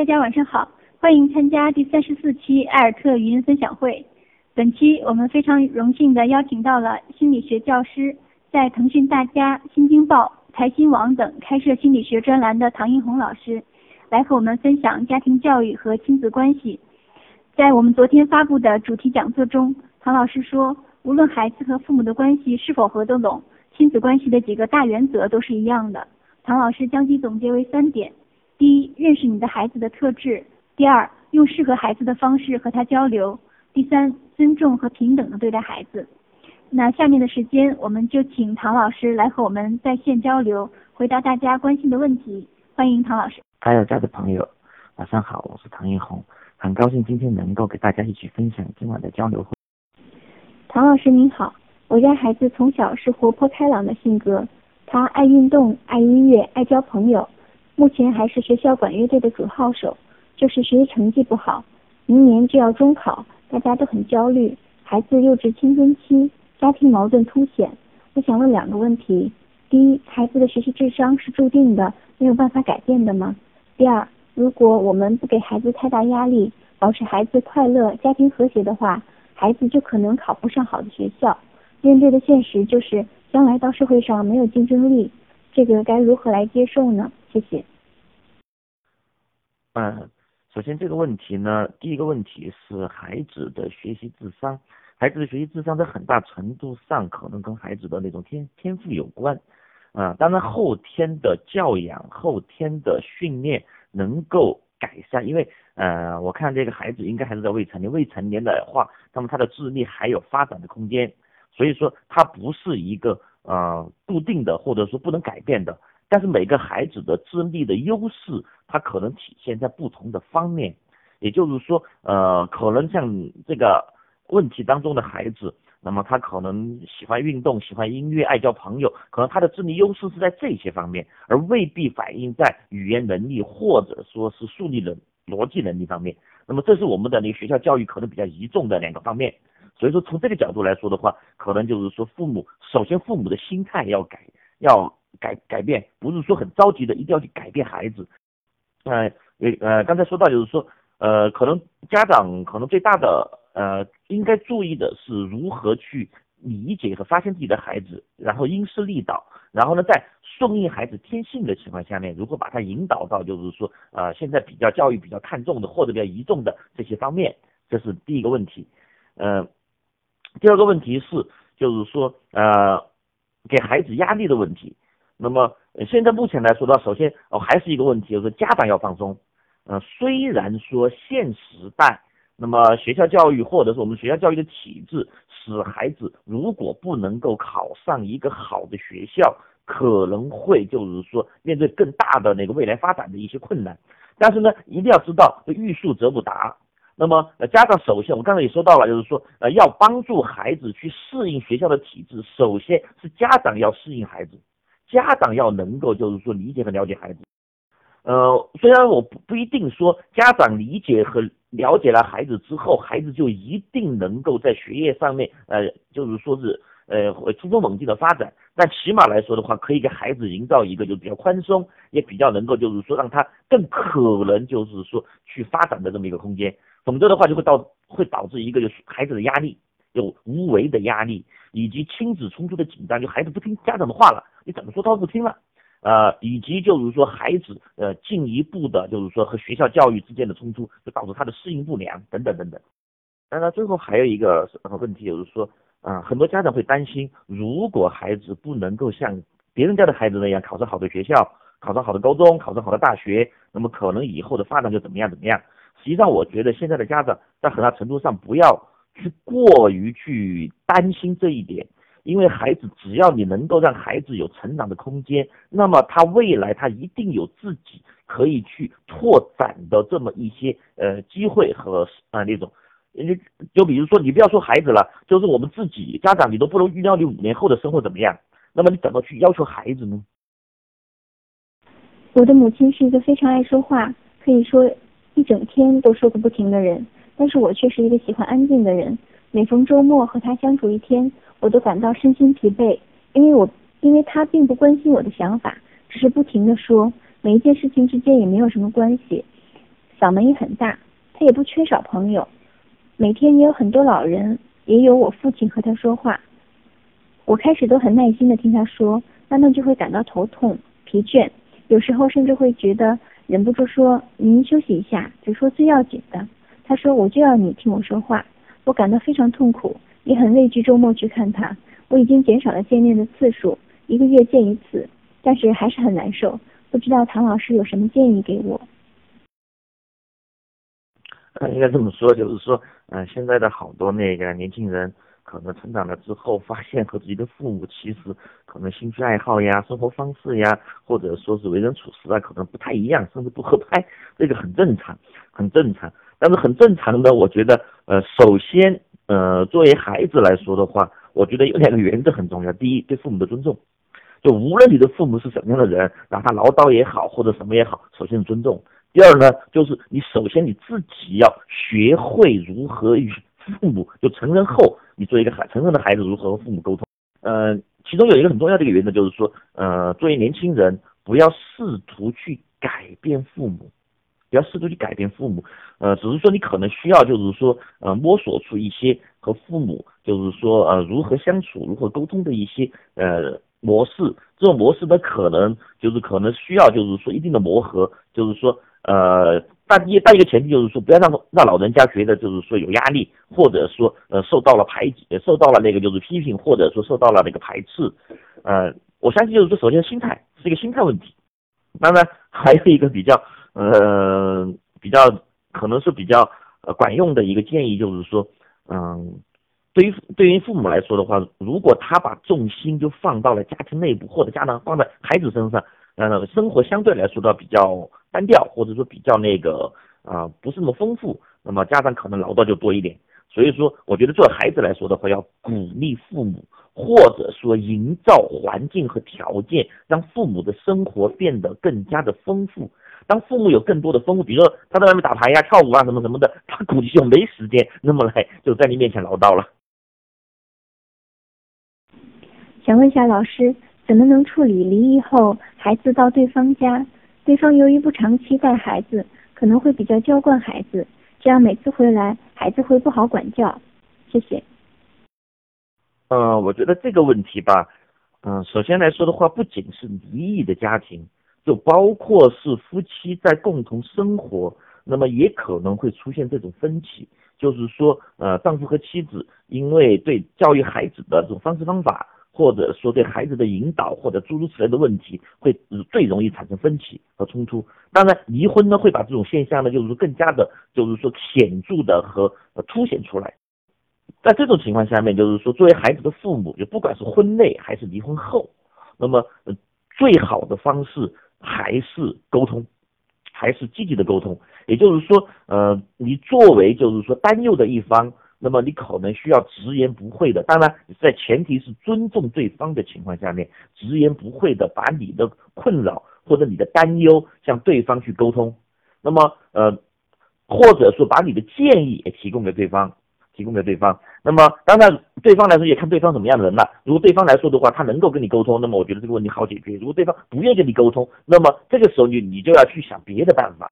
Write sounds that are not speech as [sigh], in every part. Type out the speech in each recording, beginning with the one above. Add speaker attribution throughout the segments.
Speaker 1: 大家晚上好，欢迎参加第三十四期艾尔特语音分享会。本期我们非常荣幸的邀请到了心理学教师，在腾讯大家、新京报、财新网等开设心理学专栏的唐英红老师，来和我们分享家庭教育和亲子关系。在我们昨天发布的主题讲座中，唐老师说，无论孩子和父母的关系是否合得拢，亲子关系的几个大原则都是一样的。唐老师将其总结为三点：第一，认识你的孩子的特质；第二，用适合孩子的方式和他交流；第三，尊重和平等的对待孩子。那下面的时间，我们就请唐老师来和我们在线交流，回答大家关心的问题。欢迎唐老师。
Speaker 2: 还有家的朋友，晚上好，我是唐英红，很高兴今天能够给大家一起分享今晚的交流会。
Speaker 1: 唐老师您好，我家孩子从小是活泼开朗的性格。他爱运动，爱音乐，爱交朋友，目前还是学校管乐队的主号手，就是学习成绩不好。明年就要中考，大家都很焦虑。孩子又值青春期，家庭矛盾凸显。我想问两个问题：第一，孩子的学习智商是注定的，没有办法改变的吗？第二，如果我们不给孩子太大压力，保持孩子快乐、家庭和谐的话，孩子就可能考不上好的学校。面对的现实就是。将来到社会上没有竞争力，这个该如何来接受呢？谢谢。
Speaker 2: 嗯，首先这个问题呢，第一个问题是孩子的学习智商，孩子的学习智商在很大程度上可能跟孩子的那种天天赋有关，啊，当然后天的教养、后天的训练能够改善，因为呃，我看这个孩子应该还是在未成年，未成年的话，那么他的智力还有发展的空间。所以说，他不是一个呃固定的，或者说不能改变的。但是每个孩子的智力的优势，它可能体现在不同的方面。也就是说，呃，可能像这个问题当中的孩子，那么他可能喜欢运动，喜欢音乐，爱交朋友，可能他的智力优势是在这些方面，而未必反映在语言能力或者说是数理的逻辑能力方面。那么这是我们的那个学校教育可能比较倚重的两个方面。所以说，从这个角度来说的话，可能就是说，父母首先父母的心态要改，要改改变，不是说很着急的一定要去改变孩子。呃，呃，刚才说到就是说，呃，可能家长可能最大的呃应该注意的是如何去理解和发现自己的孩子，然后因势利导，然后呢，在顺应孩子天性的情况下面，如何把他引导到就是说，呃，现在比较教育比较看重的或者比较移重的这些方面，这是第一个问题，嗯。第二个问题是，就是说，呃，给孩子压力的问题。那么现在目前来说的话，首先哦，还是一个问题，就是家长要放松。呃，虽然说现时代，那么学校教育或者是我们学校教育的体制，使孩子如果不能够考上一个好的学校，可能会就是说面对更大的那个未来发展的一些困难。但是呢，一定要知道，欲速则不达。那么，呃，家长首先，我刚才也说到了，就是说，呃，要帮助孩子去适应学校的体制，首先是家长要适应孩子，家长要能够就是说理解和了解孩子。呃，虽然我不不一定说家长理解和了解了孩子之后，孩子就一定能够在学业上面，呃，就是说是呃突飞猛进的发展，但起码来说的话，可以给孩子营造一个就比较宽松，也比较能够就是说让他更可能就是说去发展的这么一个空间。否则的话，就会导会导致一个就是孩子的压力，有无为的压力，以及亲子冲突的紧张，就孩子不听家长的话了，你怎么说他都不听了，呃，以及就是说孩子呃进一步的，就是说和学校教育之间的冲突，就导致他的适应不良等等等等。当然，最后还有一个问题，就是说，啊，很多家长会担心，如果孩子不能够像别人家的孩子那样考上好的学校，考上好的高中，考上好的大学，那么可能以后的发展就怎么样怎么样。实际上，我觉得现在的家长在很大程度上不要去过于去担心这一点，因为孩子只要你能够让孩子有成长的空间，那么他未来他一定有自己可以去拓展的这么一些呃机会和啊那种，就就比如说你不要说孩子了，就是我们自己家长你都不能预料你五年后的生活怎么样，那么你怎么去要求孩子呢？
Speaker 1: 我的母亲是一个非常爱说话，可以说。一整天都说个不停的人，但是我却是一个喜欢安静的人。每逢周末和他相处一天，我都感到身心疲惫，因为我因为他并不关心我的想法，只是不停的说，每一件事情之间也没有什么关系。
Speaker 3: 嗓门也很大，他也不缺少朋友，每天也有很多老人，也有我父亲和他说话。我开始都很耐心的听他说，慢慢就会感到头痛、疲倦，有时候甚至会觉得忍不住说：“您休息一下，只说最要紧的。”他说：“我就要你听我说话。”我感到非常痛苦，也很畏惧周末去看他。我已经减少了见面的次数，一个月见一次，但是还是很难受。不知道唐老师有什么建议给我？
Speaker 2: 应该这么说，就是说，嗯，现在的好多那个年轻人，可能成长了之后，发现和自己的父母其实可能兴趣爱好呀、生活方式呀，或者说是为人处事啊，可能不太一样，甚至不合拍，这个很正常，很正常。但是很正常的，我觉得，呃，首先，呃，作为孩子来说的话，我觉得有两个原则很重要。第一，对父母的尊重，就无论你的父母是什么样的人，哪怕唠叨也好，或者什么也好，首先是尊重。第二呢，就是你首先你自己要学会如何与父母，就成人后，你作为一个孩成人的孩子如何和父母沟通。呃，其中有一个很重要的一个原则，就是说，呃，作为年轻人，不要试图去改变父母。不要试图去改变父母，呃，只是说你可能需要，就是说，呃，摸索出一些和父母，就是说，呃，如何相处、如何沟通的一些呃模式。这种模式呢，可能就是可能需要，就是说一定的磨合。就是说，呃，大一大一个前提就是说，不要让让老人家觉得就是说有压力，或者说呃受到了排挤，受到了那个就是批评，或者说受到了那个排斥。呃，我相信就是说，首先心态是一个心态问题。当然，还有一个比较。呃，比较可能是比较呃管用的一个建议就是说，嗯，对于对于父母来说的话，如果他把重心就放到了家庭内部，或者家长放在孩子身上，呃，生活相对来说的比较单调，或者说比较那个啊不是那么丰富，那么家长可能唠叨就多一点。所以说，我觉得作为孩子来说的话，要鼓励父母，或者说营造环境和条件，让父母的生活变得更加的丰富。当父母有更多的丰富，比如说他在外面打牌呀、跳舞啊什么什么的，他估计就没时间那么来就在你面前唠叨了。
Speaker 3: 想问一下老师，怎么能处理离异后孩子到对方家，对方由于不长期带孩子，可能会比较娇惯孩子，这样每次回来孩子会不好管教？谢谢。
Speaker 2: 嗯，我觉得这个问题吧，嗯，首先来说的话，不仅是离异的家庭。就包括是夫妻在共同生活，那么也可能会出现这种分歧，就是说，呃，丈夫和妻子因为对教育孩子的这种方式方法，或者说对孩子的引导，或者诸如此类的问题，会最容易产生分歧和冲突。当然，离婚呢会把这种现象呢，就是说更加的，就是说显著的和凸显出来。在这种情况下面，就是说作为孩子的父母，就不管是婚内还是离婚后，那么最好的方式。还是沟通，还是积极的沟通。也就是说，呃，你作为就是说担忧的一方，那么你可能需要直言不讳的，当然在前提是尊重对方的情况下面，直言不讳的把你的困扰或者你的担忧向对方去沟通。那么，呃，或者说把你的建议也提供给对方。提供给对方，那么当然对方来说也看对方什么样的人了。如果对方来说的话，他能够跟你沟通，那么我觉得这个问题好解决。如果对方不愿意跟你沟通，那么这个时候你你就要去想别的办法。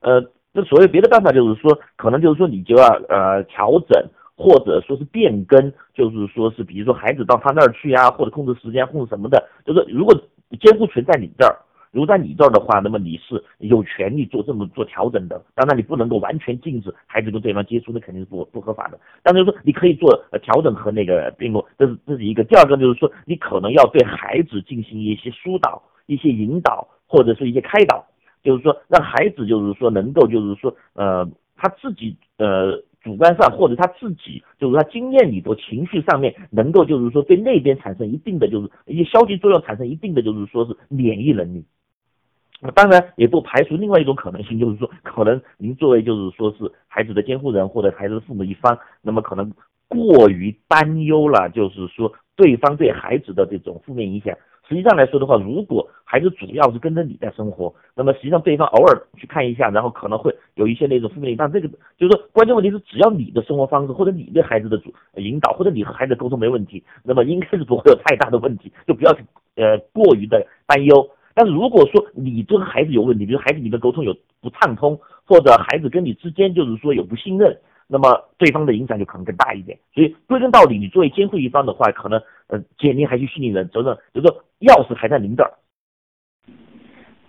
Speaker 2: 呃，这所谓别的办法就是说，可能就是说你就要呃调整，或者说是变更，就是说是比如说孩子到他那儿去呀，或者控制时间控制什么的，就是如果监护权在你这儿。如果在你这儿的话，那么你是有权利做这么做调整的。当然，你不能够完全禁止孩子跟对方接触，那肯定是不不合法的。但是说你可以做调整和那个并购，这是这是一个。第二个就是说，你可能要对孩子进行一些疏导、一些引导或者是一些开导，就是说让孩子就是说能够就是说呃他自己呃主观上或者他自己就是他经验里头情绪上面能够就是说对那边产生一定的就是一些消极作用，产生一定的就是说是免疫能力。那当然也不排除另外一种可能性，就是说，可能您作为就是说是孩子的监护人或者孩子的父母一方，那么可能过于担忧了，就是说对方对孩子的这种负面影响。实际上来说的话，如果孩子主要是跟着你在生活，那么实际上对方偶尔去看一下，然后可能会有一些那种负面影响。这个就是说，关键问题是，只要你的生活方式或者你对孩子的主引导，或者你和孩子沟通没问题，那么应该是不会有太大的问题，就不要去呃过于的担忧。但是如果说你这个孩子有问题，比如孩子你的沟通有不畅通，或者孩子跟你之间就是说有不信任，那么对方的影响就可能更大一点。所以归根到底，你作为监护一方的话，可能呃检宁还是训练人责任，就是说钥匙还在您这儿。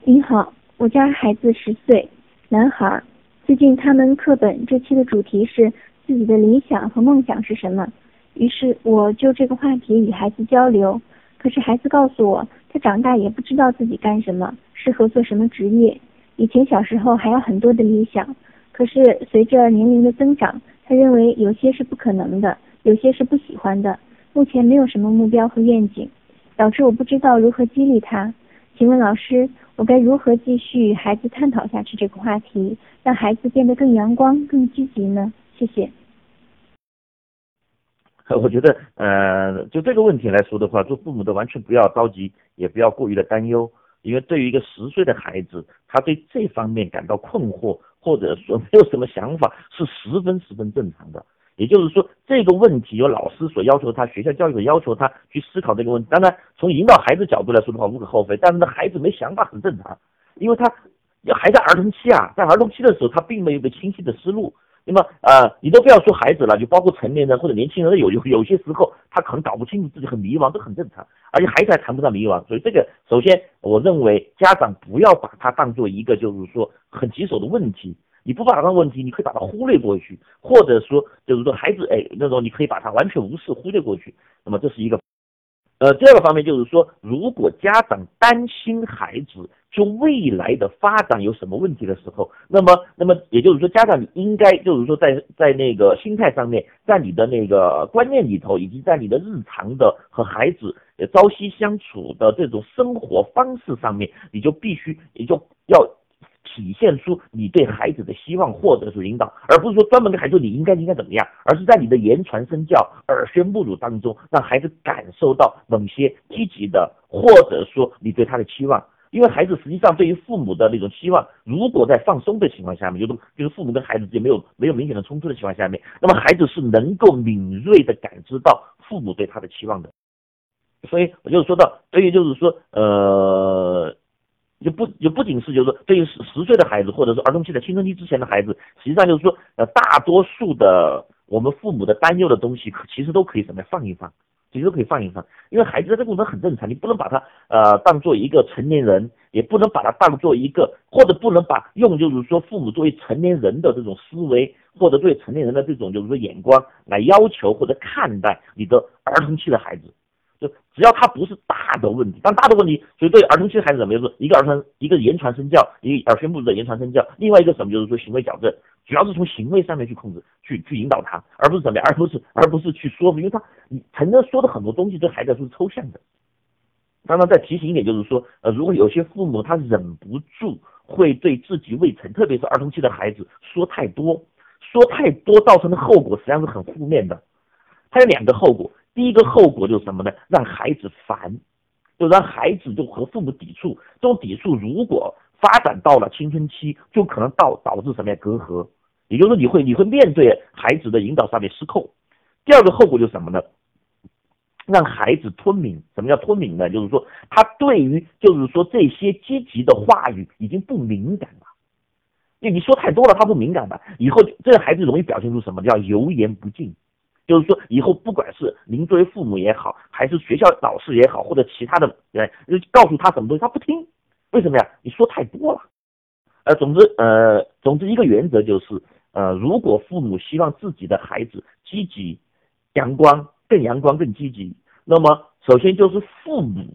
Speaker 1: 您好，我家孩子十岁，男孩。最近他们课本这期的主题是自己的理想和梦想是什么，于是我就这个话题与孩子交流。可是孩子告诉我，他长大也不知道自己干什么，适合做什么职业。以前小时候还有很多的理想，可是随着年龄的增长，他认为有些是不可能的，有些是不喜欢的。目前没有什么目标和愿景，导致我不知道如何激励他。请问老师，我该如何继续与孩子探讨下去这个话题？让孩子变得更阳光、更积极呢？谢谢。
Speaker 2: 我觉得，呃，就这个问题来说的话，做父母的完全不要着急，也不要过于的担忧，因为对于一个十岁的孩子，他对这方面感到困惑，或者说 [laughs] 没有什么想法，是十分十分正常的。也就是说，这个问题由老师所要求他，学校教育所要求他去思考这个问题。当然，从引导孩子角度来说的话，无可厚非。但是呢，孩子没想法很正常，因为他。要还在儿童期啊，在儿童期的时候，他并没有一个清晰的思路。那么，呃，你都不要说孩子了，就包括成年人或者年轻人，有有有些时候他可能搞不清楚自己很迷茫，这很正常。而且孩子还谈不上迷茫，所以这个首先，我认为家长不要把它当做一个就是说很棘手的问题。你不把它当问题，你可以把它忽略过去，或者说就是说孩子哎那种你可以把它完全无视忽略过去。那么这是一个。呃，第二个方面就是说，如果家长担心孩子就未来的发展有什么问题的时候，那么，那么也就是说，家长你应该就是说，在在那个心态上面，在你的那个观念里头，以及在你的日常的和孩子朝夕相处的这种生活方式上面，你就必须也就要。体现出你对孩子的希望或者是引导，而不是说专门跟孩子说你应该应该怎么样，而是在你的言传身教、耳宣目睹当中，让孩子感受到某些积极的，或者说你对他的期望。因为孩子实际上对于父母的那种期望，如果在放松的情况下面，就是就是父母跟孩子之间没有没有明显的冲突的情况下面，那么孩子是能够敏锐的感知到父母对他的期望的。所以我就说到，对于就是说，呃。就不就不仅是就是说对于十十岁的孩子，或者是儿童期的青春期之前的孩子，实际上就是说呃大多数的我们父母的担忧的东西，其实都可以怎么放一放，其实可以放一放，因为孩子在这个过程很正常，你不能把他呃当做一个成年人，也不能把他当做一个，或者不能把用就是说父母作为成年人的这种思维，或者对成年人的这种就是说眼光来要求或者看待你的儿童期的孩子。就只要他不是大的问题，但大的问题，所以对儿童期的孩子怎么样？一个儿传，一个言传身教，一个耳宣目睹的言传身教，另外一个什么？就是说行为矫正，主要是从行为上面去控制，去去引导他，而不是怎么样，而不是而不是去说，因为他你成人说的很多东西对孩子来说是抽象的。当然再提醒一点，就是说，呃，如果有些父母他忍不住会对自己未成，特别是儿童期的孩子说太多，说太多造成的后果实际上是很负面的。它有两个后果。第一个后果就是什么呢？让孩子烦，就让孩子就和父母抵触。这种抵触如果发展到了青春期，就可能导导致什么呀？隔阂，也就是说你会你会面对孩子的引导上面失控。第二个后果就是什么呢？让孩子吞敏。什么叫吞敏呢？就是说他对于就是说这些积极的话语已经不敏感了。因为你说太多了，他不敏感了，以后这个孩子容易表现出什么叫油盐不进。就是说，以后不管是您作为父母也好，还是学校老师也好，或者其他的人，告诉他什么东西，他不听，为什么呀？你说太多了。呃，总之，呃，总之一个原则就是，呃，如果父母希望自己的孩子积极、阳光、更阳光、更积极，那么首先就是父母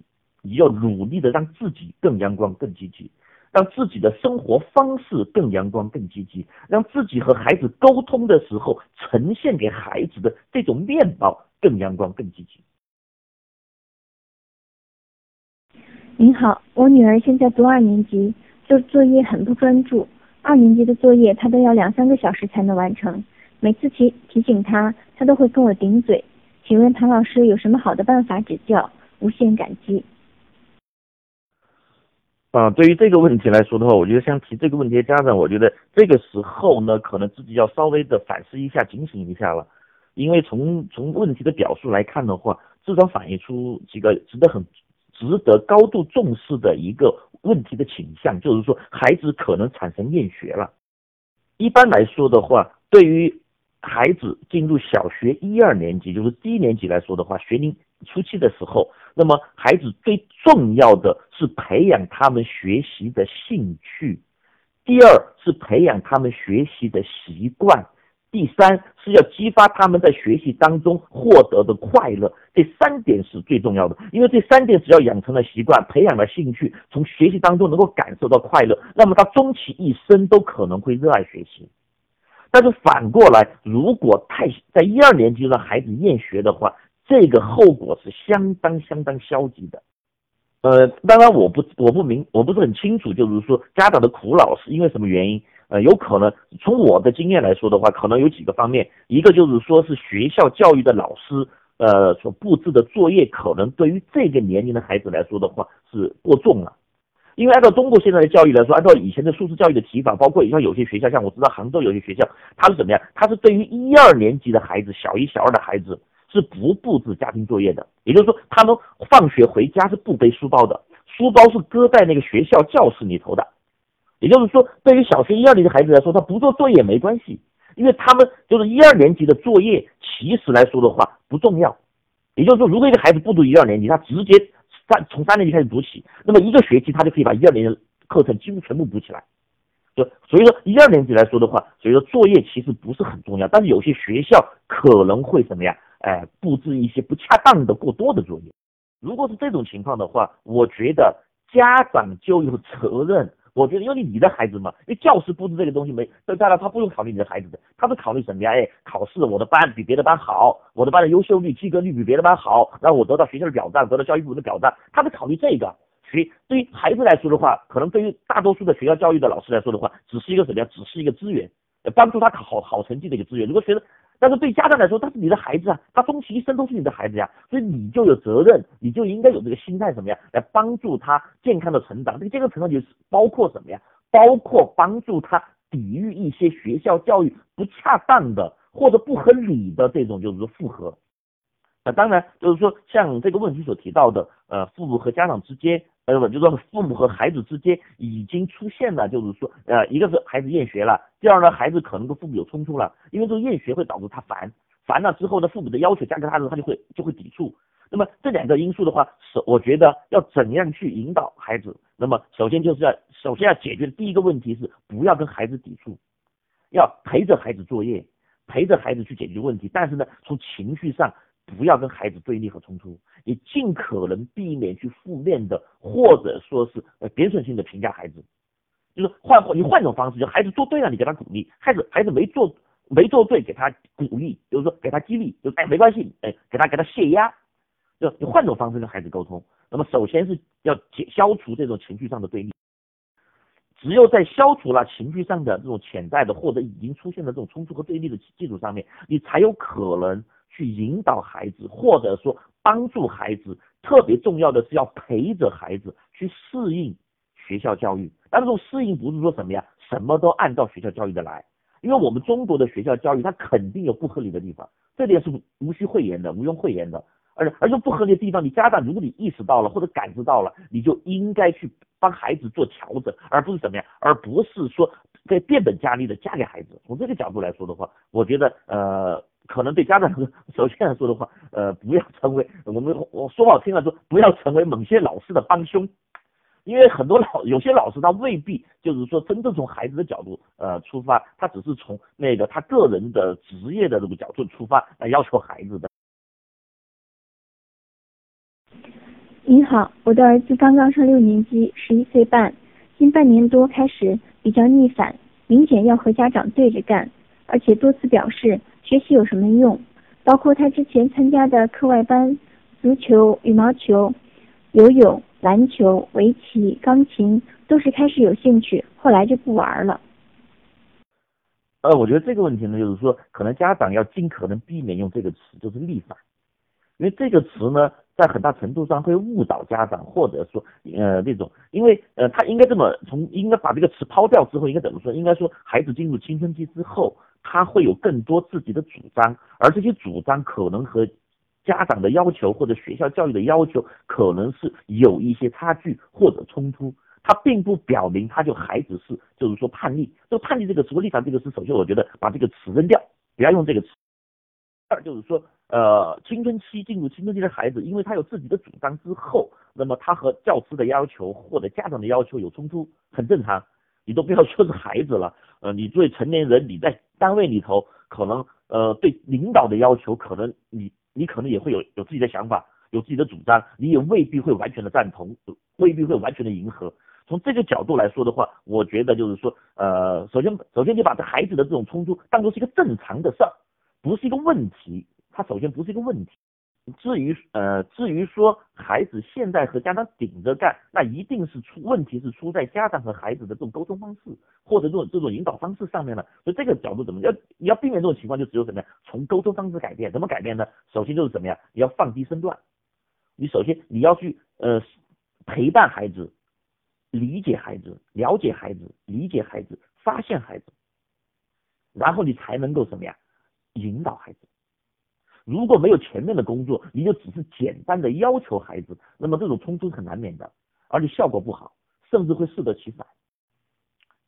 Speaker 2: 你要努力的让自己更阳光、更积极。让自己的生活方式更阳光、更积极，让自己和孩子沟通的时候呈现给孩子的这种面貌更阳光、更积极。
Speaker 1: 您好，我女儿现在读二年级，做作业很不专注，二年级的作业她都要两三个小时才能完成，每次提提醒她，她都会跟我顶嘴。请问唐老师有什么好的办法指教？无限感激。
Speaker 2: 啊，对于这个问题来说的话，我觉得像提这个问题的家长，我觉得这个时候呢，可能自己要稍微的反思一下、警醒一下了，因为从从问题的表述来看的话，至少反映出几个值得很值得高度重视的一个问题的倾向，就是说孩子可能产生厌学了。一般来说的话，对于孩子进入小学一二年级，就是低年级来说的话，学龄初期的时候，那么孩子最重要的是培养他们学习的兴趣，第二是培养他们学习的习惯，第三是要激发他们在学习当中获得的快乐。这三点是最重要的，因为这三点只要养成了习惯，培养了兴趣，从学习当中能够感受到快乐，那么他终其一生都可能会热爱学习。但是反过来，如果太在一二年级让孩子厌学的话，这个后果是相当相当消极的。呃，当然我不我不明我不是很清楚，就是说家长的苦恼是因为什么原因？呃，有可能从我的经验来说的话，可能有几个方面，一个就是说是学校教育的老师呃所布置的作业，可能对于这个年龄的孩子来说的话是过重了。因为按照中国现在的教育来说，按照以前的素质教育的提法，包括像有些学校，像我知道杭州有些学校，它是怎么样？它是对于一二年级的孩子，小一、小二的孩子是不布置家庭作业的。也就是说，他们放学回家是不背书包的，书包是搁在那个学校教室里头的。也就是说，对于小学一二年级孩子来说，他不做作业没关系，因为他们就是一二年级的作业，其实来说的话不重要。也就是说，如果一个孩子不读一二年级，他直接。三从三年级开始读起，那么一个学期他就可以把一二年的课程几乎全部补起来。就所以说一二年级来说的话，所以说作业其实不是很重要，但是有些学校可能会怎么样？哎，布置一些不恰当的过多的作业。如果是这种情况的话，我觉得家长就有责任。我觉得，因为你的孩子嘛，因为教师布置这个东西没，当然他不用考虑你的孩子的，他是考虑什么呀？哎，考试我的班比别的班好，我的班的优秀率、及格率比别的班好，然后我得到学校的表彰，得到教育部的表彰，他是考虑这个。所以对于孩子来说的话，可能对于大多数的学校教育的老师来说的话，只是一个什么呀？只是一个资源，帮助他考好好成绩的一个资源。如果学生但是对家长来说，他是你的孩子啊，他终其一生都是你的孩子呀，所以你就有责任，你就应该有这个心态什么呀，来帮助他健康的成长。这个健康成长就是包括什么呀？包括帮助他抵御一些学校教育不恰当的或者不合理的这种就是说负荷。那当然就是说像这个问题所提到的，呃，父母和家长之间。呃不，就是说父母和孩子之间已经出现了，就是说，呃，一个是孩子厌学了，第二呢，孩子可能跟父母有冲突了，因为这个厌学会导致他烦，烦了之后呢，父母的要求加给他的时候，他就会就会抵触。那么这两个因素的话，是我觉得要怎样去引导孩子？那么首先就是要首先要解决的第一个问题是不要跟孩子抵触，要陪着孩子作业，陪着孩子去解决问题，但是呢，从情绪上。不要跟孩子对立和冲突，你尽可能避免去负面的或者说是呃贬损性的评价孩子，就是换换你换种方式，就孩子做对了，你给他鼓励；孩子孩子没做没做对，给他鼓励，就是说给他激励，就哎没关系，哎给他给他泄压，就你换种方式跟孩子沟通。那么首先是要解消除这种情绪上的对立，只有在消除了情绪上的这种潜在的或者已经出现的这种冲突和对立的基础上面，你才有可能。去引导孩子，或者说帮助孩子，特别重要的是要陪着孩子去适应学校教育。但这种适应不是说什么呀，什么都按照学校教育的来，因为我们中国的学校教育它肯定有不合理的地方，这点是无需讳言的，毋庸讳言的。而且而且不合理的地方，你家长如果你意识到了或者感知到了，你就应该去帮孩子做调整，而不是怎么样，而不是说在变本加厉的加给孩子。从这个角度来说的话，我觉得呃。可能对家长来说首先来说的话，呃，不要成为我们我说好听了说，不要成为某些老师的帮凶，因为很多老有些老师他未必就是说真正从孩子的角度呃出发，他只是从那个他个人的职业的这个角度出发来要求孩子的。
Speaker 1: 您好，我的儿子刚刚上六年级，十一岁半，近半年多开始比较逆反，明显要和家长对着干，而且多次表示。学习有什么用？包括他之前参加的课外班，足球、羽毛球、游泳、篮球、围棋、钢琴，都是开始有兴趣，后来就不玩了。
Speaker 2: 呃，我觉得这个问题呢，就是说，可能家长要尽可能避免用这个词，就是逆反，因为这个词呢，在很大程度上会误导家长，或者说，呃，那种，因为呃，他应该这么从应该把这个词抛掉之后，应该怎么说？应该说，孩子进入青春期之后。他会有更多自己的主张，而这些主张可能和家长的要求或者学校教育的要求可能是有一些差距或者冲突。他并不表明他就孩子是就是说叛逆。这个叛逆这个词，立场这个词，首先我觉得把这个词扔掉，不要用这个词。二就是说，呃，青春期进入青春期的孩子，因为他有自己的主张之后，那么他和教师的要求或者家长的要求有冲突，很正常。你都不要说是孩子了，呃，你作为成年人，你在单位里头，可能呃对领导的要求，可能你你可能也会有有自己的想法，有自己的主张，你也未必会完全的赞同，未必会完全的迎合。从这个角度来说的话，我觉得就是说，呃，首先首先你把这孩子的这种冲突当做是一个正常的事儿，不是一个问题，它首先不是一个问题。至于呃，至于说孩子现在和家长顶着干，那一定是出问题，是出在家长和孩子的这种沟通方式或者这种这种引导方式上面了。所以这个角度怎么要你要避免这种情况，就只有什么呀？从沟通方式改变，怎么改变呢？首先就是什么呀？你要放低身段，你首先你要去呃陪伴孩子，理解孩子，了解孩子，理解孩子，发现孩子，然后你才能够什么呀？引导孩子。如果没有前面的工作，你就只是简单的要求孩子，那么这种冲突是很难免的，而且效果不好，甚至会适得其反。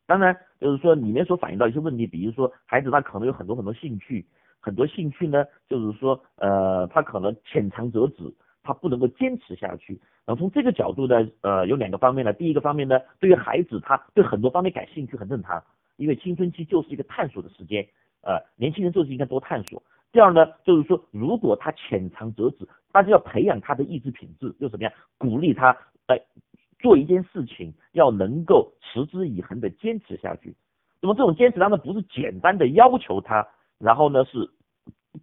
Speaker 2: 当然，就是说里面所反映到一些问题，比如说孩子他可能有很多很多兴趣，很多兴趣呢，就是说呃他可能浅尝辄止，他不能够坚持下去。然后从这个角度呢，呃有两个方面呢，第一个方面呢，对于孩子他对很多方面感兴趣很正常，因为青春期就是一个探索的时间，呃年轻人就是应该多探索。第二呢，就是说，如果他浅尝辄止，那就要培养他的意志品质，就怎么样，鼓励他，哎，做一件事情要能够持之以恒的坚持下去。那么这种坚持当然不是简单的要求他，然后呢是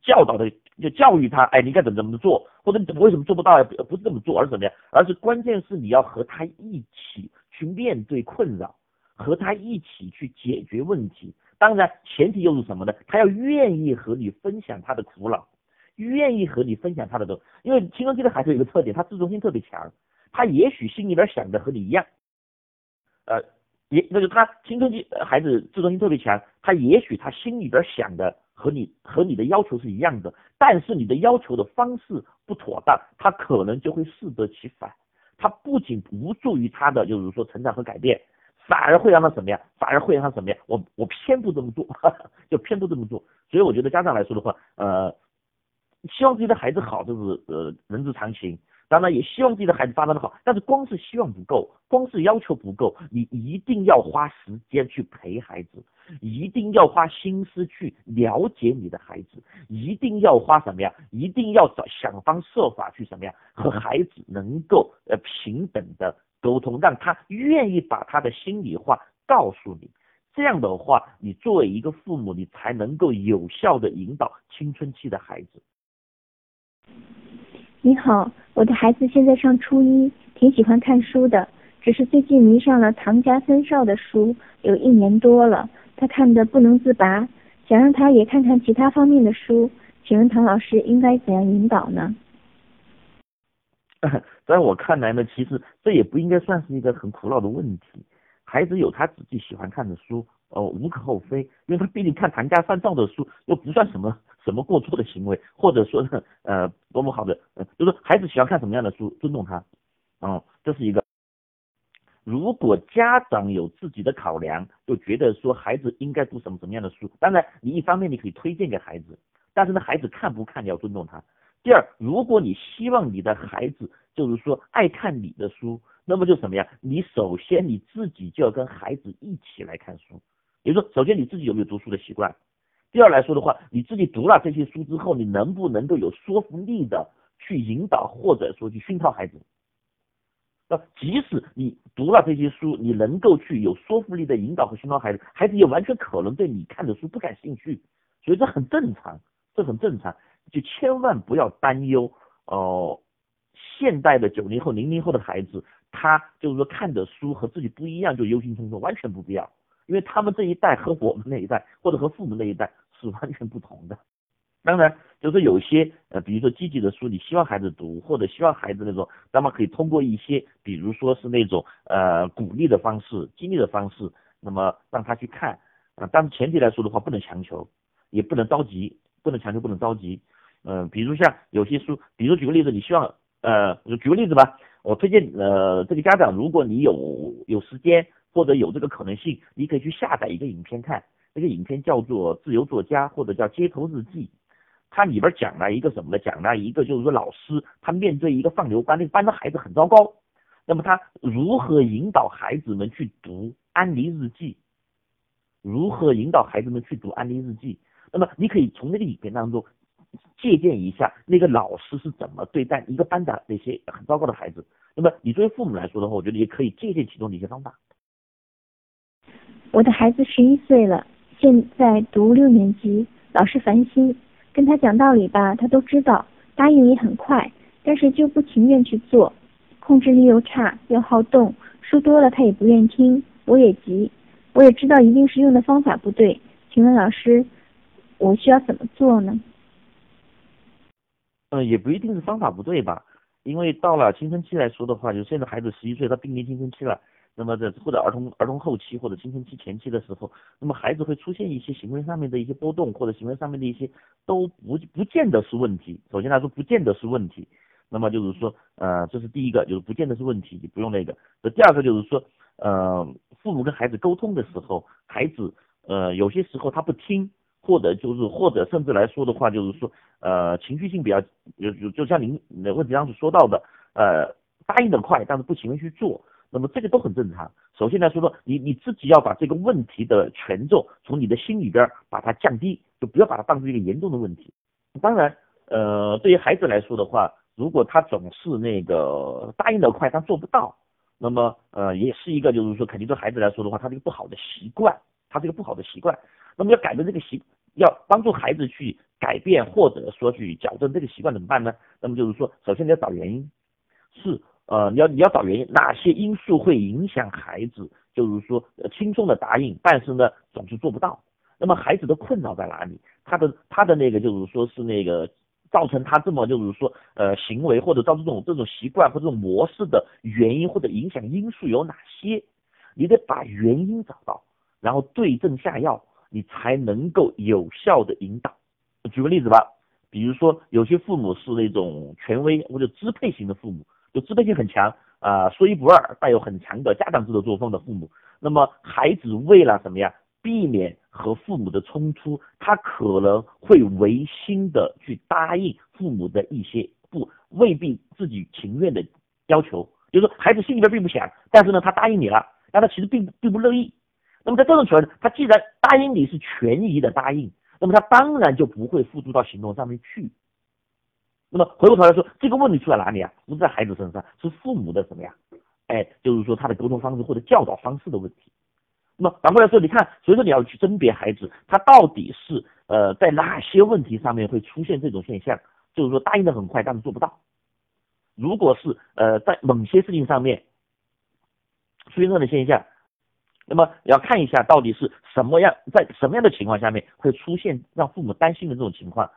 Speaker 2: 教导的，就教育他，哎，你该怎么怎么做，或者你怎么为什么做不到呀？不是这么做，而是怎么样？而是关键是你要和他一起去面对困扰，和他一起去解决问题。当然，前提又是什么呢？他要愿意和你分享他的苦恼，愿意和你分享他的。因为青春期的孩子有个特点，他自尊心特别强，他也许心里边想的和你一样，呃，也那就他青春期孩子自尊心特别强，他也许他心里边想的和你和你的要求是一样的，但是你的要求的方式不妥当，他可能就会适得其反，他不仅无助于他的就是说成长和改变。反而会让他怎么样？反而会让他怎么样？我我偏不这么做，[laughs] 就偏不这么做。所以我觉得家长来说的话，呃，希望自己的孩子好，这是呃人之常情。当然也希望自己的孩子发展的好，但是光是希望不够，光是要求不够，你一定要花时间去陪孩子，一定要花心思去了解你的孩子，一定要花什么呀？一定要找想方设法去什么呀？和孩子。能够呃平等的。沟通，让他愿意把他的心里话告诉你，这样的话，你作为一个父母，你才能够有效的引导青春期的孩子。
Speaker 1: 你好，我的孩子现在上初一，挺喜欢看书的，只是最近迷上了唐家三少的书，有一年多了，他看的不能自拔，想让他也看看其他方面的书，请问唐老师应该怎样引导呢？[laughs]
Speaker 2: 在我看来呢，其实这也不应该算是一个很苦恼的问题。孩子有他自己喜欢看的书，呃，无可厚非，因为他毕竟看唐家三少的书，又不算什么什么过错的行为，或者说呢，呃，多么好的，呃，就是孩子喜欢看什么样的书，尊重他，嗯，这是一个。如果家长有自己的考量，就觉得说孩子应该读什么什么样的书，当然你一方面你可以推荐给孩子，但是呢，孩子看不看你要尊重他。第二，如果你希望你的孩子就是说爱看你的书，那么就什么呀？你首先你自己就要跟孩子一起来看书，也就说，首先你自己有没有读书的习惯？第二来说的话，你自己读了这些书之后，你能不能够有说服力的去引导或者说去熏陶孩子？那即使你读了这些书，你能够去有说服力的引导和熏陶孩子，孩子也完全可能对你看的书不感兴趣，所以这很正常，这很正常。就千万不要担忧哦，现代的九零后、零零后的孩子，他就是说看的书和自己不一样，就忧心忡忡，完全不必要，因为他们这一代和我们那一代，或者和父母那一代是完全不同的。当然，就是有些呃，比如说积极的书，你希望孩子读，或者希望孩子那种，那么可以通过一些，比如说是那种呃鼓励的方式、激励的方式，那么让他去看啊。但前提来说的话，不能强求，也不能着急，不能强求，不能着急。嗯，比如像有些书，比如举个例子，你希望，呃，举个例子吧，我推荐呃这个家长，如果你有有时间或者有这个可能性，你可以去下载一个影片看，这个影片叫做《自由作家》或者叫《街头日记》，它里边讲了一个什么呢？讲了一个就是说老师他面对一个放牛班，那个班的孩子很糟糕，那么他如何引导孩子们去读安妮日记？如何引导孩子们去读安妮日记？那么你可以从那个影片当中借鉴一下那个老师是怎么对待一个班的那些很糟糕的孩子。那么你作为父母来说的话，我觉得也可以借鉴其中的一些方法。
Speaker 1: 我的孩子十一岁了，现在读六年级，老是烦心，跟他讲道理吧，他都知道，答应也很快，但是就不情愿去做，控制力又差，又好动，说多了他也不愿听，我也急。我也知道一定是用的方法不对，请问老师，我需要怎么做呢？
Speaker 2: 嗯，也不一定是方法不对吧，因为到了青春期来说的话，就现在孩子十一岁，他濒临青春期了，那么在或者儿童儿童后期或者青春期前期的时候，那么孩子会出现一些行为上面的一些波动，或者行为上面的一些都不不见得是问题。首先来说，不见得是问题，那么就是说，呃，这是第一个，就是不见得是问题，你不用那个。这第二个就是说。呃，父母跟孩子沟通的时候，孩子呃有些时候他不听，或者就是或者甚至来说的话，就是说呃情绪性比较就就就像您那问题当中说到的，呃答应的快，但是不情愿去做，那么这个都很正常。首先来说说，你你自己要把这个问题的权重从你的心里边把它降低，就不要把它当成一个严重的问题。当然，呃对于孩子来说的话，如果他总是那个答应的快，他做不到。那么，呃，也是一个，就是说，肯定对孩子来说的话，他这个不好的习惯，他这个不好的习惯。那么要改变这个习，要帮助孩子去改变，或者说去矫正这个习惯怎么办呢？那么就是说，首先你要找原因，是，呃，你要你要找原因，哪些因素会影响孩子，就是说轻松的答应，但是呢总是做不到。那么孩子的困扰在哪里？他的他的那个就是说是那个。造成他这么就是说，呃，行为或者造成这种这种习惯或这种模式的原因或者影响因素有哪些？你得把原因找到，然后对症下药，你才能够有效的引导。举个例子吧，比如说有些父母是那种权威或者支配型的父母，就支配性很强啊，说一不二，带有很强的家长制的作风的父母，那么孩子为了什么呀？避免和父母的冲突，他可能会违心的去答应父母的一些不未必自己情愿的要求，就是说孩子心里边并不想，但是呢他答应你了，但他其实并并不乐意。那么在这种情况下，他既然答应你是权宜的答应，那么他当然就不会付诸到行动上面去。那么回过头来说，这个问题出在哪里啊？不是在孩子身上，是父母的什么呀？哎，就是说他的沟通方式或者教导方式的问题。那么反过来说，你看，所以说你要去甄别孩子，他到底是呃在哪些问题上面会出现这种现象，就是说答应的很快，但是做不到。如果是呃在某些事情上面出现这样的现象，那么要看一下到底是什么样，在什么样的情况下面会出现让父母担心的这种情况，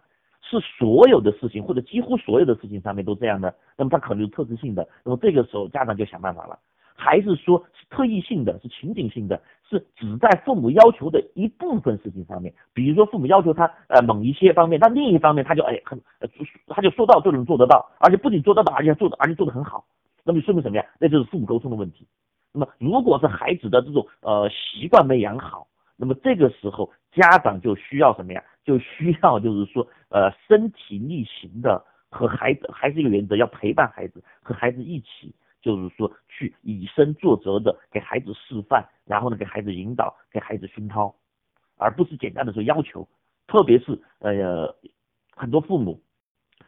Speaker 2: 是所有的事情或者几乎所有的事情上面都这样的，那么他可能是特质性的，那么这个时候家长就想办法了。还是说是特异性的，是情景性的，是只在父母要求的一部分事情上面，比如说父母要求他呃某一些方面，但另一方面他就哎很呃他就说到就能做得到，而且不仅做得到，而且做的而且做得很好，那么说明什么呀？那就是父母沟通的问题。那么如果是孩子的这种呃习惯没养好，那么这个时候家长就需要什么呀？就需要就是说呃身体力行的和孩子还是一个原则，要陪伴孩子和孩子一起。就是说，去以身作则的给孩子示范，然后呢，给孩子引导，给孩子熏陶，而不是简单的说要求。特别是呃，很多父母，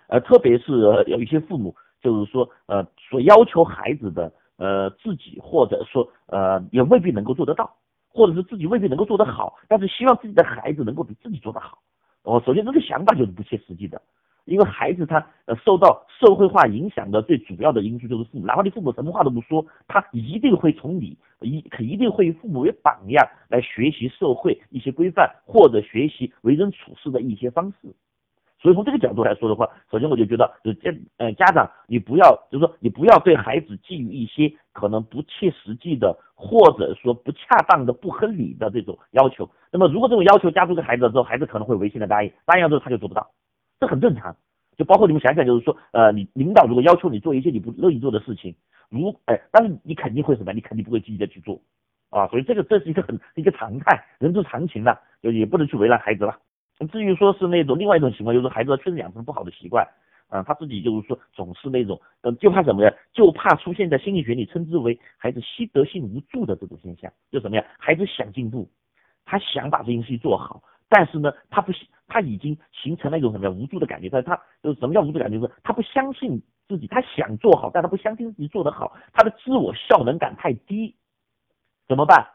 Speaker 2: 呃，特别是有一些父母，就是说呃，所要求孩子的呃自己或者说呃也未必能够做得到，或者是自己未必能够做得好，但是希望自己的孩子能够比自己做得好。哦，首先这个想法就是不切实际的。因为孩子他呃受到社会化影响的最主要的因素就是父母，哪怕你父母什么话都不说，他一定会从你一一定会以父母为榜样来学习社会一些规范或者学习为人处事的一些方式。所以从这个角度来说的话，首先我就觉得，就家呃家长你不要就是说你不要对孩子寄予一些可能不切实际的或者说不恰当的不合理的这种要求。那么如果这种要求加诸给孩子之后，孩子可能会违心的答应，答应了之后他就做不到。这很正常，就包括你们想想，就是说，呃，你领导如果要求你做一些你不乐意做的事情，如哎，但是你肯定会什么？你肯定不会积极的去做啊。所以这个这是一个很一个常态，人之常情了，就也不能去为难孩子了。至于说是那种另外一种情况，就是孩子确实养成不好的习惯，啊，他自己就是说总是那种，呃，就怕什么呀？就怕出现在心理学里称之为孩子习得性无助的这种现象，就什么呀？孩子想进步，他想把这件事情做好，但是呢，他不，他已经形成了一种什么呀？无助的感觉，但是他就是什么叫无助感觉？就是他不相信自己，他想做好，但他不相信自己做得好，他的自我效能感太低，怎么办？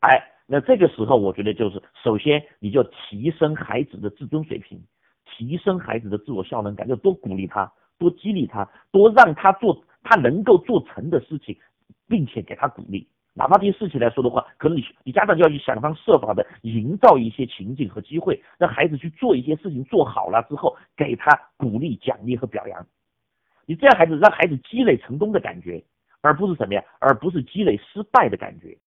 Speaker 2: 哎。那这个时候，我觉得就是首先你就提升孩子的自尊水平，提升孩子的自我效能感，就多鼓励他，多激励他，多让他做他能够做成的事情，并且给他鼓励。哪怕这些事情来说的话，可能你你家长就要去想方设法的营造一些情景和机会，让孩子去做一些事情，做好了之后给他鼓励、奖励和表扬。你这样孩子让孩子积累成功的感觉，而不是什么呀？而不是积累失败的感觉。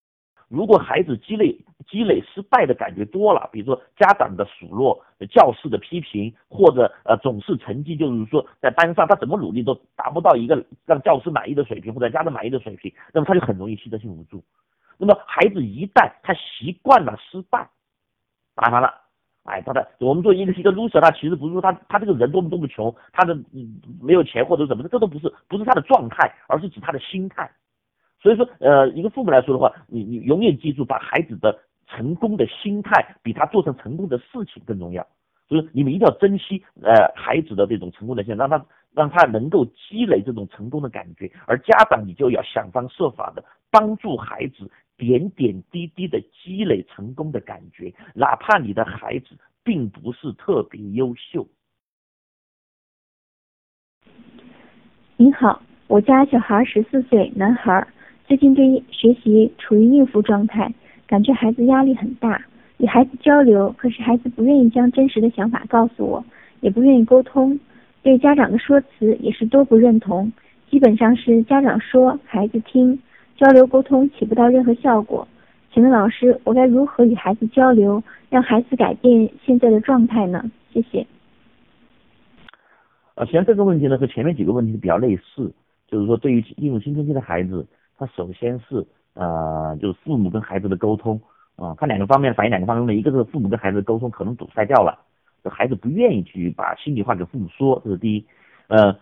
Speaker 2: 如果孩子积累积累失败的感觉多了，比如说家长的数落、教师的批评，或者呃总是成绩就是说在班上他怎么努力都达不到一个让教师满意的水平或者家长满意的水平，那么他就很容易习得性无助。那么孩子一旦他习惯了失败，麻烦了，哎，他的我们做一个一个 loser，他其实不是说他他这个人多么多么穷，他的没有钱或者怎么的，这都不是不是他的状态，而是指他的心态。所以说，呃，一个父母来说的话，你你永远记住，把孩子的成功的心态比他做成成功的事情更重要。就是你们一定要珍惜，呃，孩子的这种成功的心，让他让他能够积累这种成功的感觉。而家长你就要想方设法的帮助孩子点点滴滴的积累成功的感觉，哪怕你的孩子并不是特别优秀。
Speaker 1: 您好，我家小孩十四岁，男孩。最近对学习处于应付状态，感觉孩子压力很大。与孩子交流，可是孩子不愿意将真实的想法告诉我，也不愿意沟通。对家长的说辞也是多不认同，基本上是家长说孩子听，交流沟通起不到任何效果。请问老师，我该如何与孩子交流，让孩子改变现在的状态呢？谢谢。
Speaker 2: 呃，实这个问题呢和前面几个问题比较类似，就是说对于进入青春期的孩子。他首先是呃，就是父母跟孩子的沟通啊，他两个方面反映两个方面的，一个是父母跟孩子的沟通可能堵塞掉了，孩子不愿意去把心里话给父母说，这是第一。呃，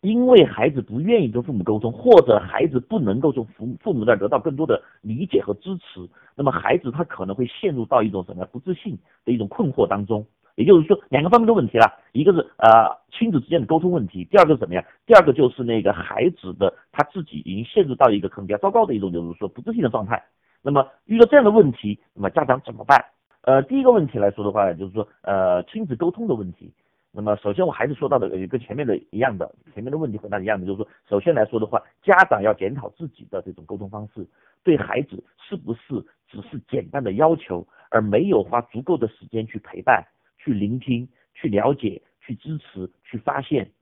Speaker 2: 因为孩子不愿意跟父母沟通，或者孩子不能够从父父母那儿得到更多的理解和支持，那么孩子他可能会陷入到一种什么不自信的一种困惑当中。也就是说，两个方面的问题了，一个是呃亲子之间的沟通问题，第二个是什么呀？第二个就是那个孩子的他自己已经陷入到一个可能比较糟糕的一种，就是说不自信的状态。那么遇到这样的问题，那么家长怎么办？呃，第一个问题来说的话，就是说呃亲子沟通的问题。那么首先我还是说到的跟前面的一样的，前面的问题回答一样的，就是说首先来说的话，家长要检讨自己的这种沟通方式，对孩子是不是只是简单的要求，而没有花足够的时间去陪伴。去聆听，去了解，去支持，去发现。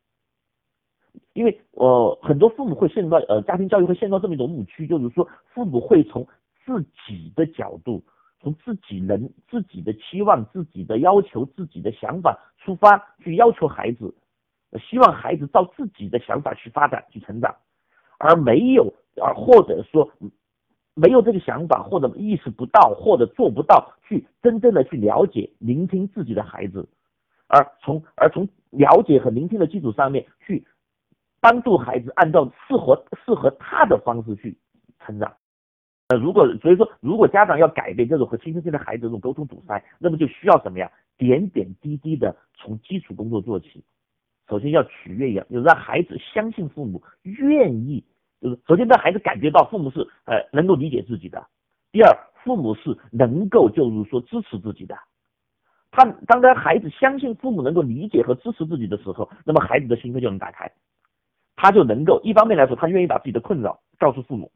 Speaker 2: 因为呃，很多父母会陷入到呃家庭教育会陷入到这么一种误区，就是说父母会从自己的角度，从自己能自己的期望、自己的要求、自己的想法出发去要求孩子，希望孩子照自己的想法去发展、去成长，而没有啊，或者说。没有这个想法，或者意识不到，或者做不到去真正的去了解、聆听自己的孩子，而从而从了解和聆听的基础上面去帮助孩子按照适合适合他的方式去成长。呃，如果所以说，如果家长要改变这种和青春期的孩子这种沟通堵塞，那么就需要什么呀？点点滴滴的从基础工作做起。首先要取悦呀，就让孩子相信父母，愿意。就是首先让孩子感觉到父母是呃能够理解自己的，第二父母是能够就是说支持自己的，他当他孩子相信父母能够理解和支持自己的时候，那么孩子的心扉就能打开，他就能够一方面来说他愿意把自己的困扰告诉父母，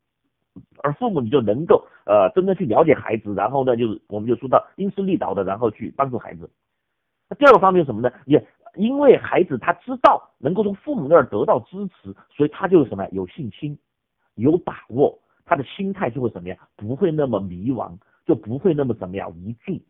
Speaker 2: 而父母你就能够呃真正去了解孩子，然后呢就是我们就说到因势利导的然后去帮助孩子，那第二个方面是什么呢？也因为孩子他知道能够从父母那儿得到支持，所以他就是什么呀有信心、有把握，他的心态就会什么呀？不会那么迷茫，就不会那么怎么样无助。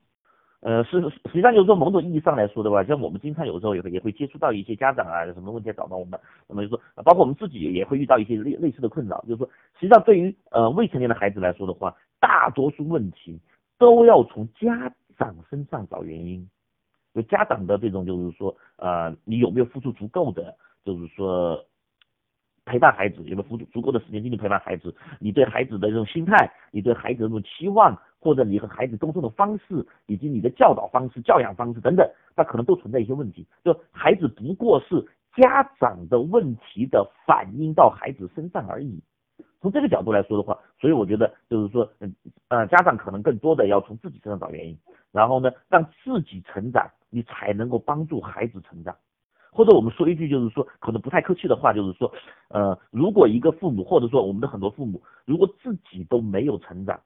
Speaker 2: 呃，是实际上就是说某种意义上来说的话，像我们经常有时候也会也会接触到一些家长啊，有什么问题找到我们，那么就说包括我们自己也会遇到一些类类似的困扰，就是说实际上对于呃未成年的孩子来说的话，大多数问题都要从家长身上找原因，就家长的这种就是说呃你有没有付出足够的就是说。陪伴孩子有没有付出足够的时间精力陪伴孩子？你对孩子的这种心态，你对孩子的这种期望，或者你和孩子沟通的方式，以及你的教导方式、教养方式等等，它可能都存在一些问题。就孩子不过是家长的问题的反映到孩子身上而已。从这个角度来说的话，所以我觉得就是说，嗯呃，家长可能更多的要从自己身上找原因，然后呢，让自己成长，你才能够帮助孩子成长。或者我们说一句，就是说可能不太客气的话，就是说，呃，如果一个父母，或者说我们的很多父母，如果自己都没有成长，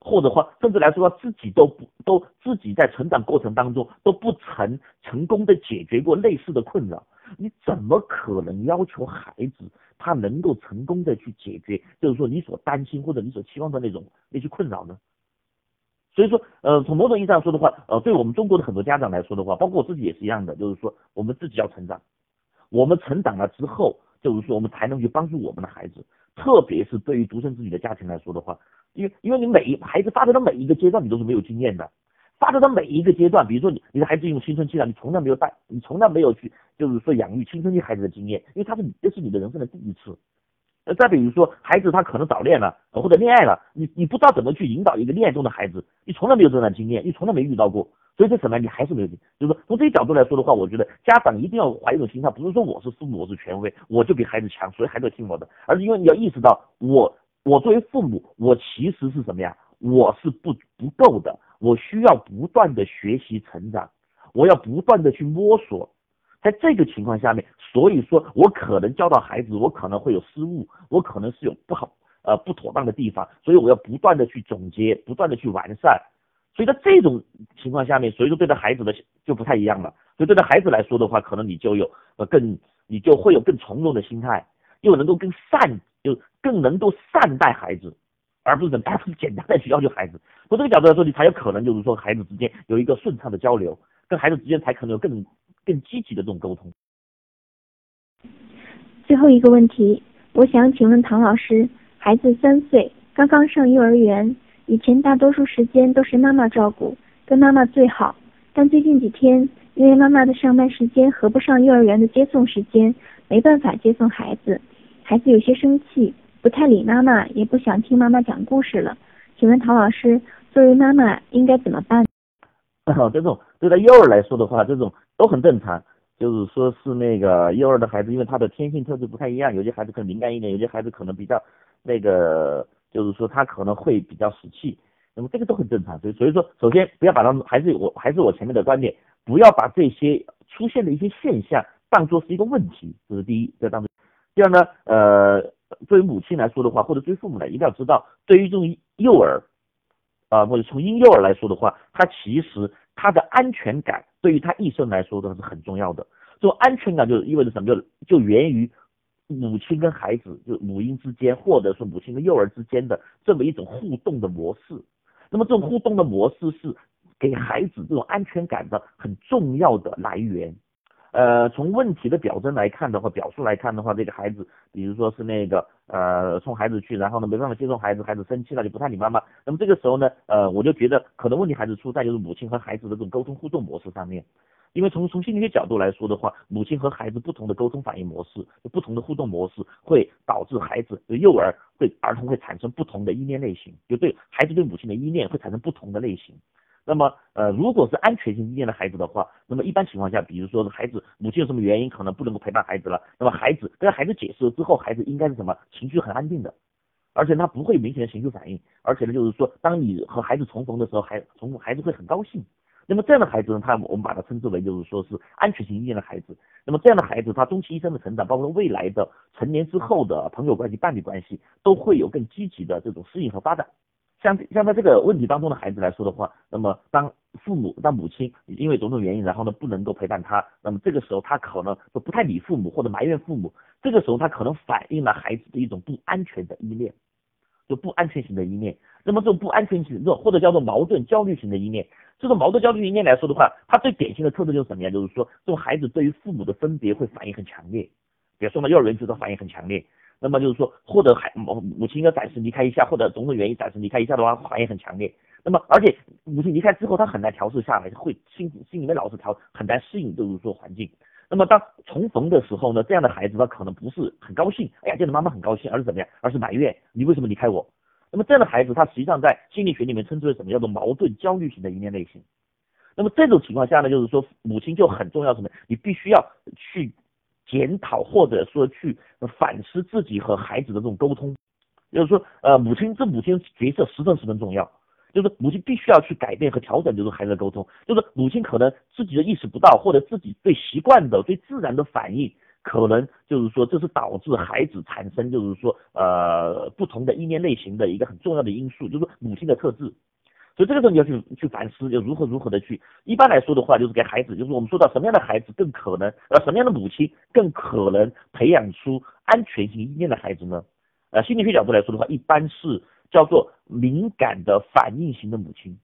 Speaker 2: 或者话，甚至来说自己都不都自己在成长过程当中都不曾成功的解决过类似的困扰，你怎么可能要求孩子他能够成功的去解决，就是说你所担心或者你所期望的那种那些困扰呢？所以说，呃，从某种意义上说的话，呃，对我们中国的很多家长来说的话，包括我自己也是一样的，就是说，我们自己要成长，我们成长了之后，就是说，我们才能去帮助我们的孩子，特别是对于独生子女的家庭来说的话，因为，因为你每一孩子发展的每一个阶段，你都是没有经验的，发展的每一个阶段，比如说你，你的孩子用青春期了，你从来没有带，你从来没有去，就是说养育青春期孩子的经验，因为他是，这是你的人生的第一次。再比如说，孩子他可能早恋了，或者恋爱了，你你不知道怎么去引导一个恋爱中的孩子，你从来没有这段经验，你从来没遇到过，所以这什么？你还是没有，就是说从这些角度来说的话，我觉得家长一定要怀一种心态，不是说我是父母，我是权威，我就比孩子强，所以孩子听我的，而是因为你要意识到，我我作为父母，我其实是什么呀？我是不不够的，我需要不断的学习成长，我要不断的去摸索。在这个情况下面，所以说我可能教导孩子，我可能会有失误，我可能是有不好呃不妥当的地方，所以我要不断的去总结，不断的去完善。所以在这种情况下面，所以说对待孩子的就不太一样了。所以对待孩子来说的话，可能你就有呃更你就会有更从容的心态，又能够更善，就更能够善待孩子，而不是单纯简单的去要求孩子。从这个角度来说，你才有可能就是说孩子之间有一个顺畅的交流，跟孩子之间才可能有更。更积极的这种沟通。
Speaker 1: 最后一个问题，我想请问唐老师，孩子三岁，刚刚上幼儿园，以前大多数时间都是妈妈照顾，跟妈妈最好，但最近几天因为妈妈的上班时间合不上幼儿园的接送时间，没办法接送孩子，孩子有些生气，不太理妈妈，也不想听妈妈讲故事了。请问唐老师，作为妈妈应该怎么办？[laughs]
Speaker 2: 这种对待幼儿来说的话，这种都很正常。就是说是那个幼儿的孩子，因为他的天性特质不太一样，有些孩子可能敏感一点，有些孩子可能比较那个，就是说他可能会比较死气。那么这个都很正常。所以所以说，首先不要把他们，还是我还是我前面的观点，不要把这些出现的一些现象当做是一个问题，这是第一，这当。第二呢，呃，作为母亲来说的话，或者作为父母来，一定要知道，对于这种幼儿。啊，或者从婴幼儿来说的话，他其实他的安全感对于他一生来说都是很重要的。这种安全感就意味着什么？就就源于母亲跟孩子，就母婴之间，或者说母亲跟幼儿之间的这么一种互动的模式。那么这种互动的模式是给孩子这种安全感的很重要的来源。呃，从问题的表征来看的话，表述来看的话，这个孩子，比如说是那个呃送孩子去，然后呢没办法接送孩子，孩子生气了就不太理妈妈。那么这个时候呢，呃，我就觉得可能问题还是出在就是母亲和孩子的这种沟通互动模式上面。因为从从心理学角度来说的话，母亲和孩子不同的沟通反应模式，不同的互动模式，会导致孩子幼儿对儿童会产生不同的依恋类型，就对孩子对母亲的依恋会产生不同的类型。那么，呃，如果是安全性依恋的孩子的话，那么一般情况下，比如说孩子母亲有什么原因可能不能够陪伴孩子了，那么孩子跟孩子解释了之后，孩子应该是什么情绪很安定的，而且他不会明显的情绪反应，而且呢，就是说当你和孩子重逢的时候，孩重逢孩子会很高兴。那么这样的孩子呢，他我们把它称之为就是说是安全性依恋的孩子。那么这样的孩子，他终其一生的成长，包括未来的成年之后的朋友关系、伴侣关系，都会有更积极的这种适应和发展。像像在这个问题当中的孩子来说的话，那么当父母当母亲因为种种原因，然后呢不能够陪伴他，那么这个时候他可能就不太理父母或者埋怨父母，这个时候他可能反映了孩子的一种不安全的依恋，就不安全型的依恋。那么这种不安全型这种或者叫做矛盾焦虑型的依恋，这种矛盾焦虑依恋来说的话，它最典型的特征就是什么呀？就是说这种孩子对于父母的分别会反应很强烈，比如说呢幼儿园就说反应很强烈。那么就是说，或者还母母亲要暂时离开一下，或者种种原因暂时离开一下的话，反应很强烈。那么而且母亲离开之后，他很难调试下来，会心心里面老是调很难适应，就是说环境。那么当重逢的时候呢，这样的孩子他可能不是很高兴，哎呀见到妈妈很高兴，而是怎么样？而是埋怨你为什么离开我？那么这样的孩子他实际上在心理学里面称之为什么？叫做矛盾焦虑型的一面类型。那么这种情况下呢，就是说母亲就很重要什么？你必须要去。检讨或者说去反思自己和孩子的这种沟通，就是说，呃，母亲这母亲角色十分十分重要，就是母亲必须要去改变和调整，就是孩子的沟通，就是母亲可能自己的意识不到，或者自己最习惯的、最自然的反应，可能就是说这是导致孩子产生就是说呃不同的意念类型的一个很重要的因素，就是说母亲的特质。所以这个时候你要去去反思，要如何如何的去。一般来说的话，就是给孩子，就是我们说到什么样的孩子更可能，呃，什么样的母亲更可能培养出安全性依恋的孩子呢？呃，心理学角度来说的话，一般是叫做敏感的反应型的母亲，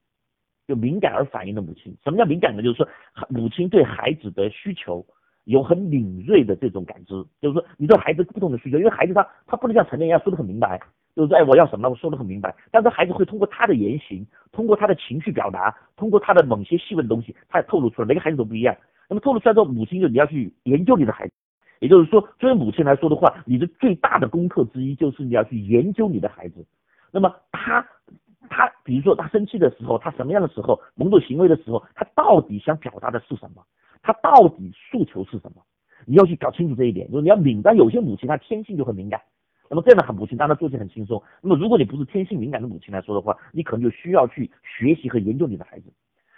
Speaker 2: 就敏感而反应的母亲。什么叫敏感呢？就是说母亲对孩子的需求有很敏锐的这种感知，就是说你对孩子不同的需求，因为孩子他他不能像成年人一样说的很明白。就是，哎，我要什么？我说的很明白。但是孩子会通过他的言行，通过他的情绪表达，通过他的某些细微的东西，他也透露出来。每个孩子都不一样。那么透露出来之后，母亲就你要去研究你的孩子。也就是说，作为母亲来说的话，你的最大的功课之一就是你要去研究你的孩子。那么他他，比如说他生气的时候，他什么样的时候，某种行为的时候，他到底想表达的是什么？他到底诉求是什么？你要去搞清楚这一点。就是你要敏感，有些母亲她天性就很敏感。那么这样的很母亲当然做起很轻松。那么如果你不是天性敏感的母亲来说的话，你可能就需要去学习和研究你的孩子。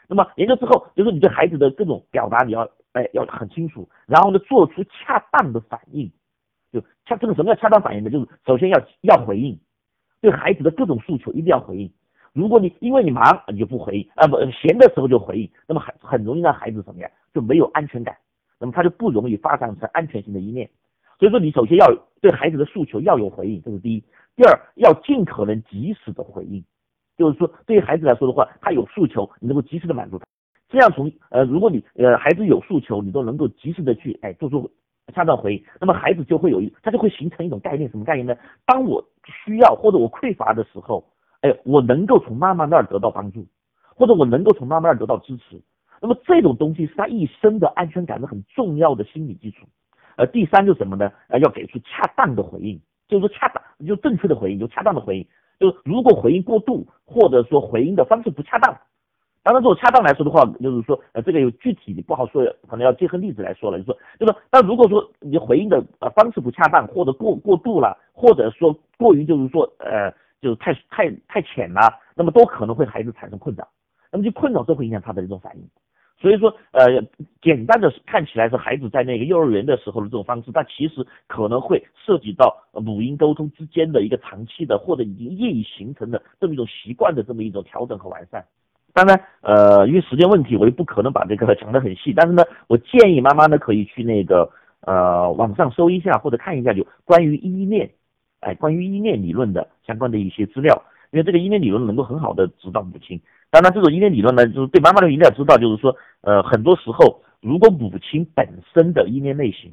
Speaker 2: 那么研究之后，就是你对孩子的各种表达，你要哎要很清楚，然后呢做出恰当的反应。就恰这个什么叫恰当反应呢？就是首先要要回应，对孩子的各种诉求一定要回应。如果你因为你忙你就不回应啊不闲的时候就回应，那么很很容易让孩子怎么样就没有安全感，那么他就不容易发展成安全性的一面。所以说，你首先要对孩子的诉求要有回应，这是第一。第二，要尽可能及时的回应，就是说，对于孩子来说的话，他有诉求，你能够及时的满足他。这样从呃，如果你呃孩子有诉求，你都能够及时的去哎做出恰当回应，那么孩子就会有一，他就会形成一种概念，什么概念呢？当我需要或者我匮乏的时候，哎，我能够从妈妈那儿得到帮助，或者我能够从妈妈那儿得到支持。那么这种东西是他一生的安全感的很重要的心理基础。呃，第三就是什么呢？呃，要给出恰当的回应，就是恰当，就正确的回应，就恰当的回应。就是如果回应过度，或者说回应的方式不恰当，当然，如果恰当来说的话，就是说，呃，这个有具体的不好说，可能要结合例子来说了。就说，就是，但如果说你回应的呃方式不恰当，或者过过度了，或者说过于就是说，呃，就是太太太浅了，那么都可能会孩子产生困扰，那么就困扰都会影响他的这种反应。所以说，呃，简单的看起来是孩子在那个幼儿园的时候的这种方式，但其实可能会涉及到母婴沟通之间的一个长期的或者已经业已形成的这么一种习惯的这么一种调整和完善。当然，呃，因为时间问题，我也不可能把这个讲得很细，但是呢，我建议妈妈呢可以去那个呃网上搜一下或者看一下，就关于依恋，哎，关于依恋理论的相关的一些资料，因为这个依恋理论能够很好的指导母亲。当然，这种依恋理论呢，就是对妈妈的一定要知道，就是说，呃，很多时候，如果母亲本身的依恋类型，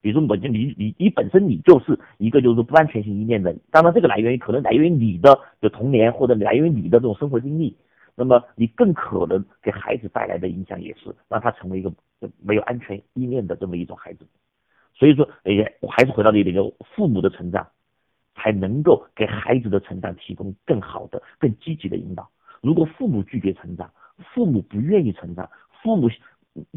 Speaker 2: 比如说母亲你你你本身你就是一个就是不安全性依恋的，当然这个来源于可能来源于你的就童年或者来源于你的这种生活经历，那么你更可能给孩子带来的影响也是让他成为一个没有安全依恋的这么一种孩子。所以说，哎，我还是回到这一点，就父母的成长才能够给孩子的成长提供更好的、更积极的引导。如果父母拒绝成长，父母不愿意成长，父母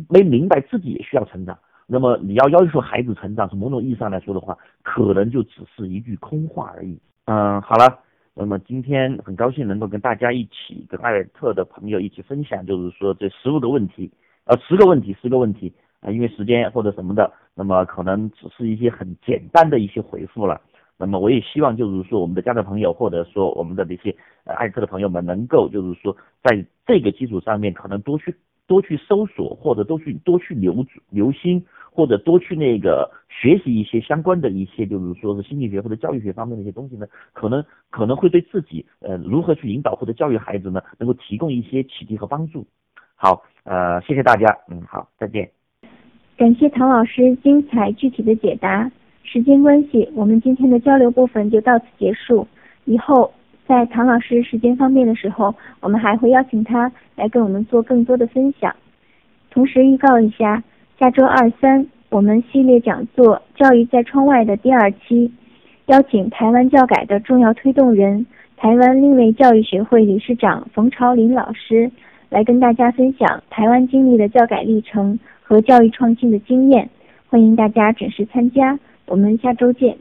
Speaker 2: 没明白自己也需要成长，那么你要要求孩子成长，从某种意义上来说的话，可能就只是一句空话而已。嗯，好了，那么今天很高兴能够跟大家一起，跟艾尔特的朋友一起分享，就是说这十五个问题，呃，十个问题，十个问题啊，因为时间或者什么的，那么可能只是一些很简单的一些回复了。那么我也希望就是说我们的家长朋友或者说我们的这些爱特的朋友们能够就是说在这个基础上面可能多去多去搜索或者多去多去留留心或者多去那个学习一些相关的一些，就是说是心理学或者教育学方面的一些东西呢，可能可能会对自己呃如何去引导或者教育孩子呢，能够提供一些启迪和帮助。好，呃，谢谢大家，嗯，好，再见。
Speaker 1: 感谢唐老师精彩具体的解答。时间关系，我们今天的交流部分就到此结束。以后在唐老师时间方便的时候，我们还会邀请他来跟我们做更多的分享。同时预告一下，下周二三我们系列讲座《教育在窗外》的第二期，邀请台湾教改的重要推动人、台湾另类教育学会理事长冯朝林老师，来跟大家分享台湾经历的教改历程和教育创新的经验。欢迎大家准时参加，我们下周见。